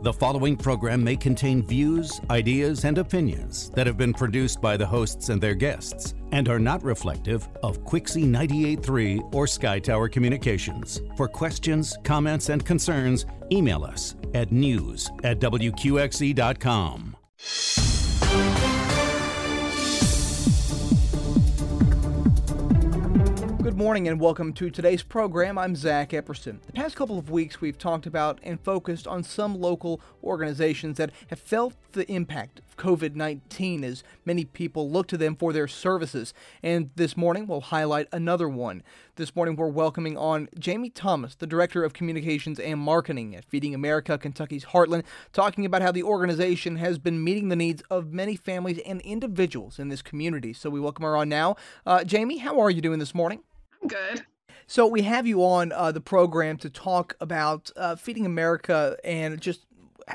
The following program may contain views, ideas, and opinions that have been produced by the hosts and their guests and are not reflective of Quixie 98.3 or Sky Tower Communications. For questions, comments, and concerns, email us at news at wqxe.com. morning and welcome to today's program. I'm Zach Epperson. The past couple of weeks, we've talked about and focused on some local organizations that have felt the impact of COVID 19 as many people look to them for their services. And this morning, we'll highlight another one. This morning, we're welcoming on Jamie Thomas, the Director of Communications and Marketing at Feeding America, Kentucky's Heartland, talking about how the organization has been meeting the needs of many families and individuals in this community. So we welcome her on now. Uh, Jamie, how are you doing this morning? Good. So we have you on uh, the program to talk about uh, Feeding America and just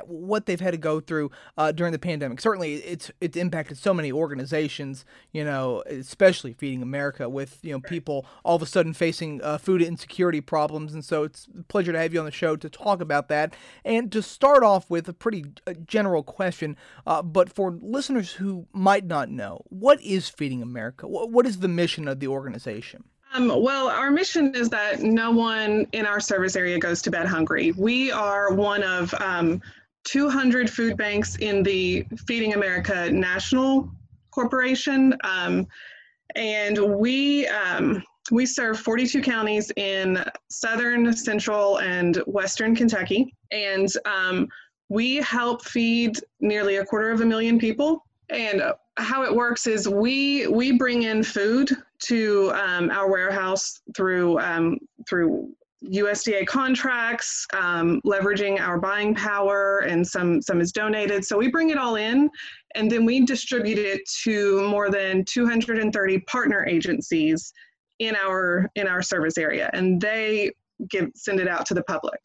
what they've had to go through uh, during the pandemic. Certainly, it's it's impacted so many organizations. You know, especially Feeding America, with you know people all of a sudden facing uh, food insecurity problems. And so it's a pleasure to have you on the show to talk about that. And to start off with a pretty uh, general question, uh, but for listeners who might not know, what is Feeding America? What is the mission of the organization? Um, well, our mission is that no one in our service area goes to bed hungry. We are one of um, 200 food banks in the Feeding America National Corporation, um, and we um, we serve 42 counties in southern, central, and western Kentucky, and um, we help feed nearly a quarter of a million people. And how it works is we we bring in food to um, our warehouse through um, through USDA contracts, um, leveraging our buying power, and some some is donated. So we bring it all in, and then we distribute it to more than 230 partner agencies in our in our service area, and they give send it out to the public.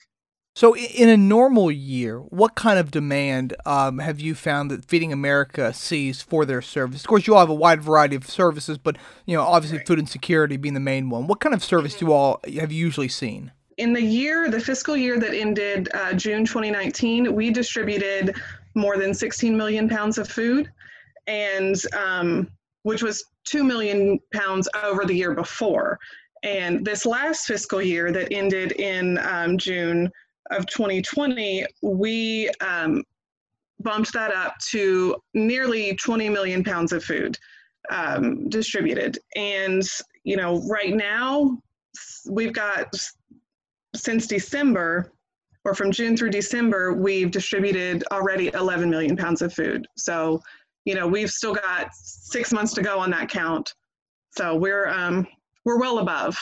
So, in a normal year, what kind of demand um, have you found that Feeding America sees for their service? Of course, you all have a wide variety of services, but you know, obviously, food insecurity being the main one. What kind of service do you all have you usually seen? In the year, the fiscal year that ended uh, June 2019, we distributed more than 16 million pounds of food, and um, which was 2 million pounds over the year before. And this last fiscal year that ended in um, June of 2020, we um, bumped that up to nearly 20 million pounds of food um, distributed. And, you know, right now, we've got since December, or from June through December, we've distributed already 11 million pounds of food. So, you know, we've still got six months to go on that count. So we're um, we're well above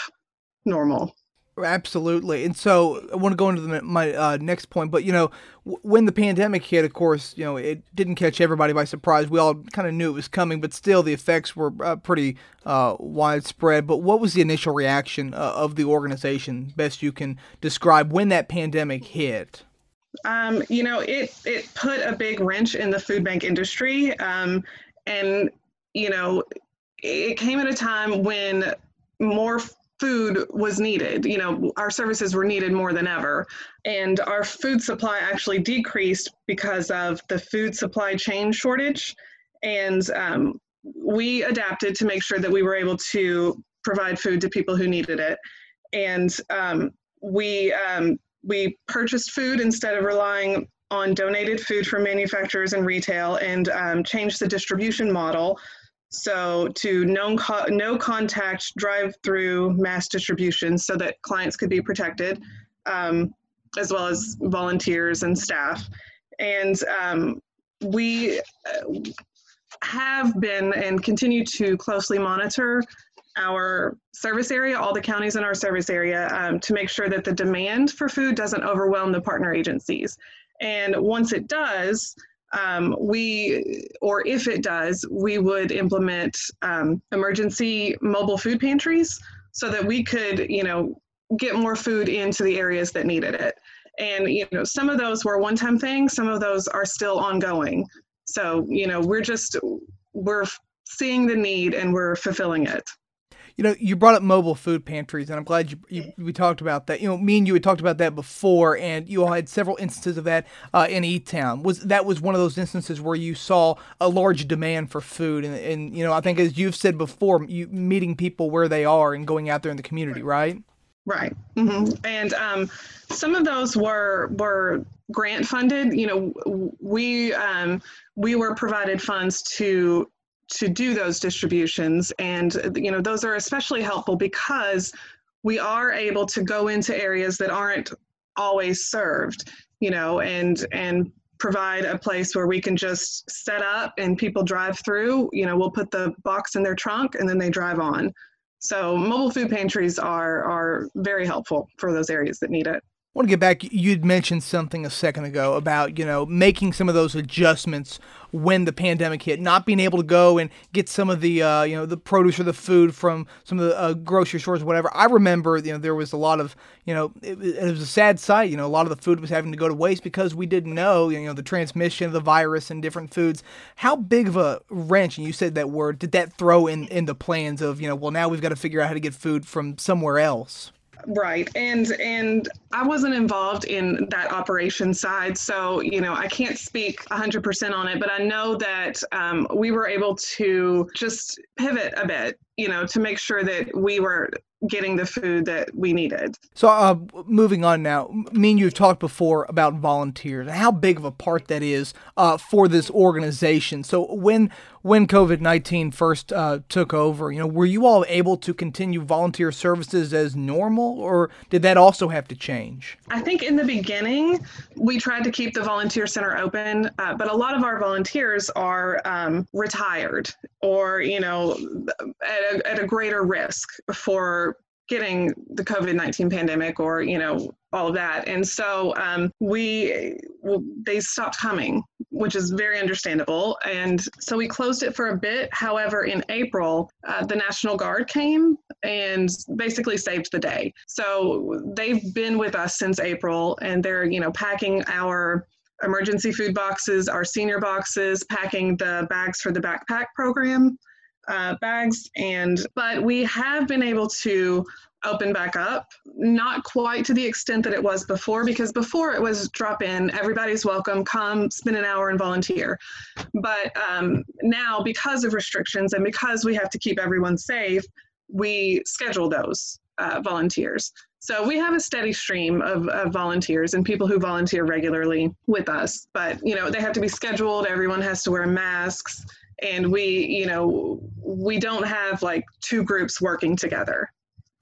normal. Absolutely. And so I want to go into the, my uh, next point, but you know, w- when the pandemic hit, of course, you know, it didn't catch everybody by surprise. We all kind of knew it was coming, but still the effects were uh, pretty uh, widespread. But what was the initial reaction uh, of the organization, best you can describe, when that pandemic hit? Um, you know, it, it put a big wrench in the food bank industry. Um, and, you know, it came at a time when more food was needed. You know, our services were needed more than ever. And our food supply actually decreased because of the food supply chain shortage. And um, we adapted to make sure that we were able to provide food to people who needed it. And um, we, um, we purchased food instead of relying on donated food from manufacturers and retail and um, changed the distribution model so to no, co- no contact drive through mass distribution so that clients could be protected, um, as well as volunteers and staff. And um, we uh, have been and continue to closely monitor our service area, all the counties in our service area, um, to make sure that the demand for food doesn't overwhelm the partner agencies. And once it does, um, we, or if it does, we would implement um, emergency mobile food pantries so that we could, you know, get more food into the areas that needed it. And, you know, some of those were one time things, some of those are still ongoing. So, you know, we're just, we're seeing the need and we're fulfilling it. You know, you brought up mobile food pantries, and I'm glad you, you we talked about that. You know, me and you had talked about that before, and you all had several instances of that uh, in E Town. Was that was one of those instances where you saw a large demand for food, and, and you know, I think as you've said before, you meeting people where they are and going out there in the community, right? Right. Mm-hmm. And um, some of those were were grant funded. You know, we um, we were provided funds to to do those distributions. And, you know, those are especially helpful because we are able to go into areas that aren't always served, you know, and, and provide a place where we can just set up and people drive through, you know, we'll put the box in their trunk and then they drive on. So mobile food pantries are, are very helpful for those areas that need it. Want to get back. You'd mentioned something a second ago about you know making some of those adjustments when the pandemic hit, not being able to go and get some of the uh, you know the produce or the food from some of the uh, grocery stores or whatever. I remember you know there was a lot of you know it, it, was a sad sight. You know a lot of the food was having to go to waste because we didn't know you know the transmission of the virus and different foods. How big of a wrench, and you said that word, did that throw in in the plans of you know well now we've got to figure out how to get food from somewhere else? Right. And and I wasn't involved in that operation side, so you know I can't speak 100% on it, but I know that um, we were able to just pivot a bit, you know, to make sure that we were getting the food that we needed. So, uh, moving on now, me and you have talked before about volunteers and how big of a part that is uh, for this organization. So, when when COVID nineteen first uh, took over, you know, were you all able to continue volunteer services as normal, or did that also have to change? I think in the beginning we tried to keep the volunteer center open, uh, but a lot of our volunteers are um, retired or you know at a, at a greater risk for getting the COVID-19 pandemic or, you know, all of that. And so um, we, well, they stopped coming, which is very understandable. And so we closed it for a bit. However, in April, uh, the National Guard came and basically saved the day. So they've been with us since April and they're, you know, packing our emergency food boxes, our senior boxes, packing the bags for the backpack program uh, bags and but we have been able to open back up. Not quite to the extent that it was before because before it was drop in everybody's welcome come spend an hour and volunteer. But um, now because of restrictions and because we have to keep everyone safe we schedule those uh, volunteers. So we have a steady stream of, of, volunteers and people who volunteer regularly with us but you know they have to be scheduled everyone has to wear masks and we you know we don't have like two groups working together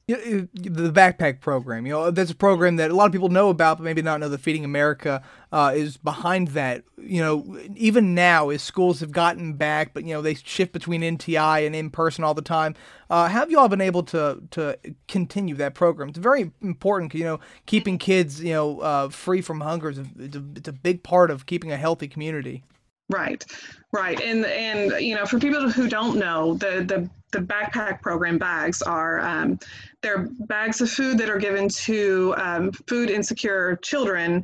the backpack program, you know, that's a program that a lot of people know about, but maybe not know that Feeding America uh, is behind that. You know, even now, as schools have gotten back, but you know they shift between NTI and in person all the time. Uh, have you all been able to to continue that program? It's very important. You know, keeping kids you know uh, free from hunger is a, it's, a, it's a big part of keeping a healthy community. Right, right, and and you know, for people who don't know, the the the backpack program bags are um, they're bags of food that are given to um, food insecure children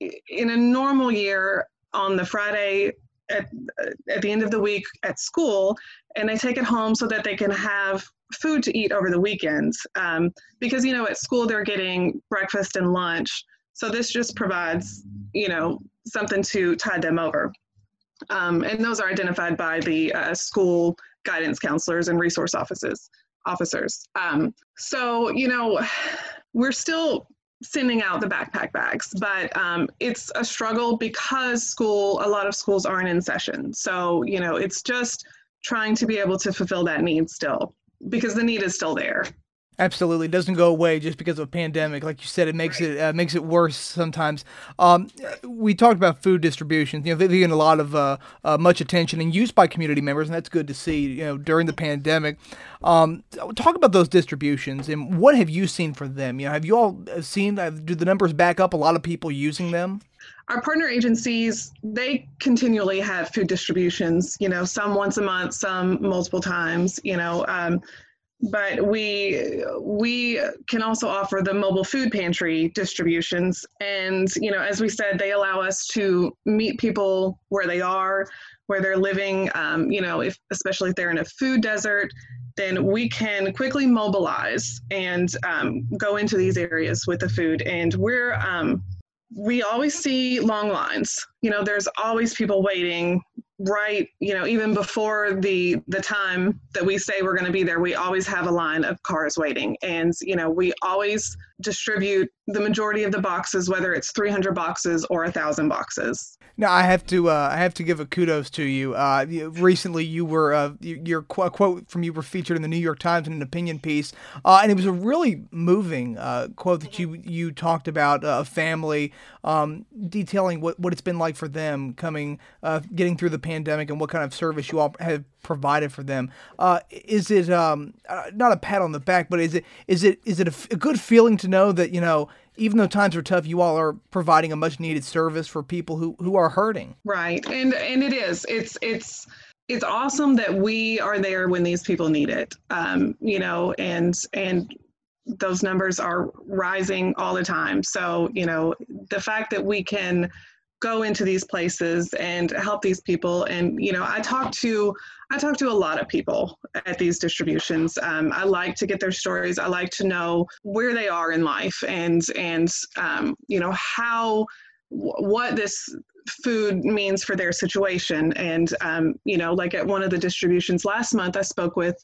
in a normal year on the Friday at, at the end of the week at school, and they take it home so that they can have food to eat over the weekends. Um, because you know, at school they're getting breakfast and lunch, so this just provides you know something to tide them over. Um, and those are identified by the uh, school guidance counselors and resource offices officers. Um, so, you know, we're still sending out the backpack bags, but um, it's a struggle because school, a lot of schools aren't in session. So, you know, it's just trying to be able to fulfill that need still because the need is still there. Absolutely, it doesn't go away just because of a pandemic. Like you said, it makes right. it uh, makes it worse sometimes. Um, we talked about food distribution. You know, they're getting a lot of uh, uh, much attention and used by community members, and that's good to see. You know, during the pandemic, um, talk about those distributions and what have you seen for them? You know, have you all seen? Uh, do the numbers back up? A lot of people using them our partner agencies they continually have food distributions you know some once a month some multiple times you know um, but we we can also offer the mobile food pantry distributions and you know as we said they allow us to meet people where they are where they're living um, you know if especially if they're in a food desert then we can quickly mobilize and um, go into these areas with the food. And we're um, we always see long lines. You know, there's always people waiting right you know even before the the time that we say we're going to be there we always have a line of cars waiting. And you know we always distribute the majority of the boxes whether it's 300 boxes or a thousand boxes now I have to uh, I have to give a kudos to you. Uh, recently, you were uh, your qu- quote from you were featured in the New York Times in an opinion piece, uh, and it was a really moving uh, quote that you you talked about uh, a family um, detailing what, what it's been like for them coming getting through the pandemic and what kind of service you all have provided for them. is it um, not a pat on the back, but is it is it is it a, f- a good feeling to know that you know even though times are tough, you all are providing a much needed service for people who, who are hurting. Right. And and it is. It's it's it's awesome that we are there when these people need it. Um, you know, and and those numbers are rising all the time. So, you know, the fact that we can go into these places and help these people. And you know i talk to i talk to a lot of people at these distributions. Um, i like to get their stories. I like to know where they are in life and and um, you know how what this food means for their situation. And um, you know like at one of the distributions last month i spoke with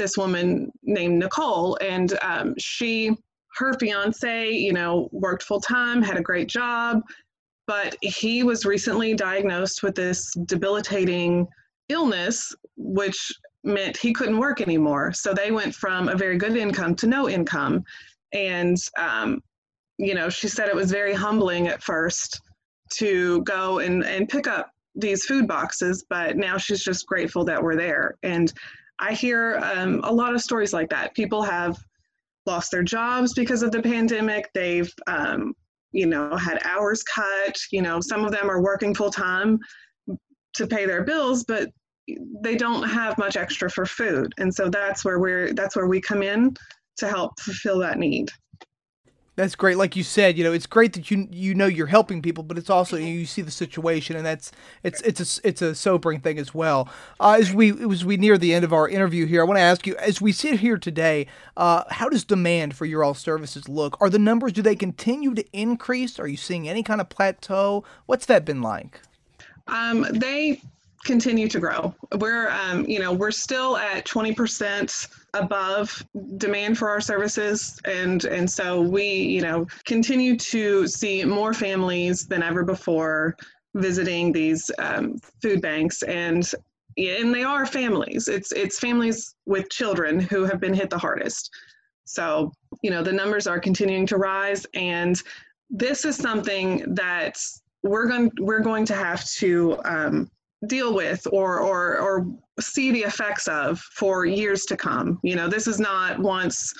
this woman named nicole and um, she her fiance you know worked full time had a great job but he was recently diagnosed with this debilitating illness, which meant he couldn't work anymore. So they went from a very good income to no income. And, um, you know, she said it was very humbling at first to go and, and pick up these food boxes, but now she's just grateful that we're there. And I hear um, a lot of stories like that. People have lost their jobs because of the pandemic. They've um, you know, had hours cut. You know, some of them are working full time to pay their bills, but they don't have much extra for food. And so that's where we're that's where we come in to help fulfill that need. That's great. Like you said, you know, it's great that you you know you're helping people, but it's also you, see the situation, and that's it's it's a it's a sobering thing as well. Uh, as we as we near the end of our interview here, I want to ask you, as we sit here today, uh, how does demand for your all services look? Are the numbers do they continue to increase? Are you seeing any kind of plateau? What's that been like? Um, they continue to grow. We're, um, you know, we're still at 20% above demand for our services, and and so we, you know, continue to see more families than ever before visiting these um, food banks, and and they are families. It's it's families with children who have been hit the hardest. So you know, the numbers are continuing to rise, and this is something that we're going we're going to have to um, deal with or or or see the effects of for years to come. You know, this is not once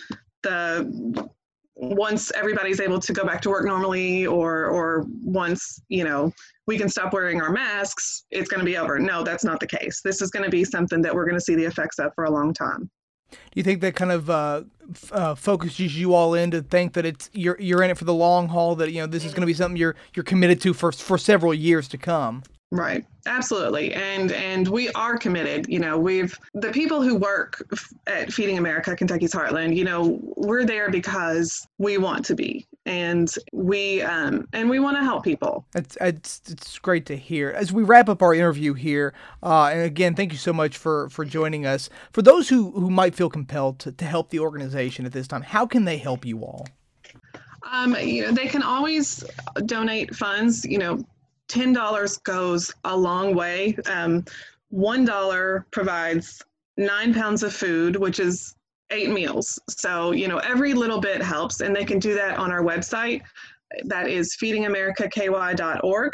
the once everybody's able to go back to work normally or or once, you know, we can stop wearing our masks, it's going to be over. No, that's not the case. This is going to be something that we're going to see the effects of for a long time. Do you think that kind of uh, f- uh, focuses you all in to think that it's you're you're in it for the long haul? That you know this is going to be something you're you're committed to for for several years to come. Right. Absolutely. And and we are committed. You know, we've the people who work at Feeding America, Kentucky's Heartland, you know, we're there because we want to be. And we um and we want to help people. It's, it's it's great to hear. As we wrap up our interview here, uh, and again, thank you so much for for joining us. For those who who might feel compelled to, to help the organization at this time, how can they help you all? Um, you know, they can always donate funds. You know, $10 goes a long way. Um, $1 provides nine pounds of food, which is eight meals. So, you know, every little bit helps, and they can do that on our website. That is feedingamericaky.org.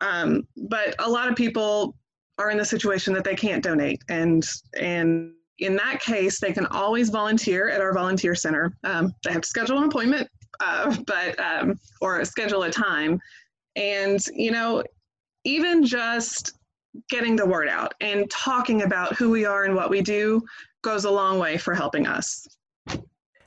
Um, but a lot of people are in the situation that they can't donate, and and in that case, they can always volunteer at our volunteer center. Um, they have to schedule an appointment, uh, but um, or schedule a time, and, you know, even just getting the word out and talking about who we are and what we do goes a long way for helping us.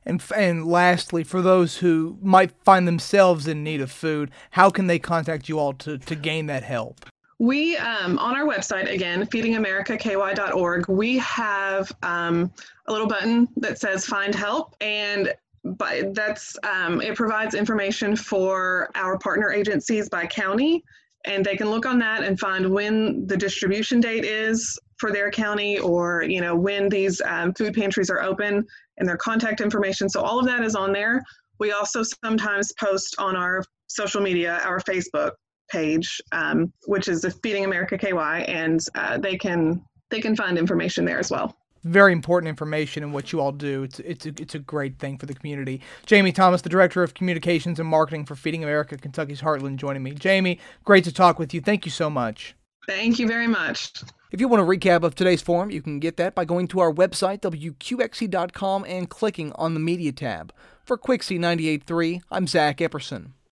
And, and lastly, for those who might find themselves in need of food, how can they contact you all to, to gain that help? We, um, on our website, again, feedingamericaky.org, we have um, a little button that says find help. And but that's um, it provides information for our partner agencies by county and they can look on that and find when the distribution date is for their county or you know when these um, food pantries are open and their contact information. So all of that is on there. We also sometimes post on our social media our facebook page um, which is the feeding america ky and uh, they can they can find information there as well very important information in what you all do. It's it's a, it's a great thing for the community. Jamie Thomas, the director of communications and marketing for Feeding America, Kentucky's Heartland, joining me. Jamie, great to talk with you. Thank you so much. Thank you very much. If you want a recap of today's forum, you can get that by going to our website, wqxe.com, and clicking on the Media tab. For Quixie 98.3, I'm Zach Epperson.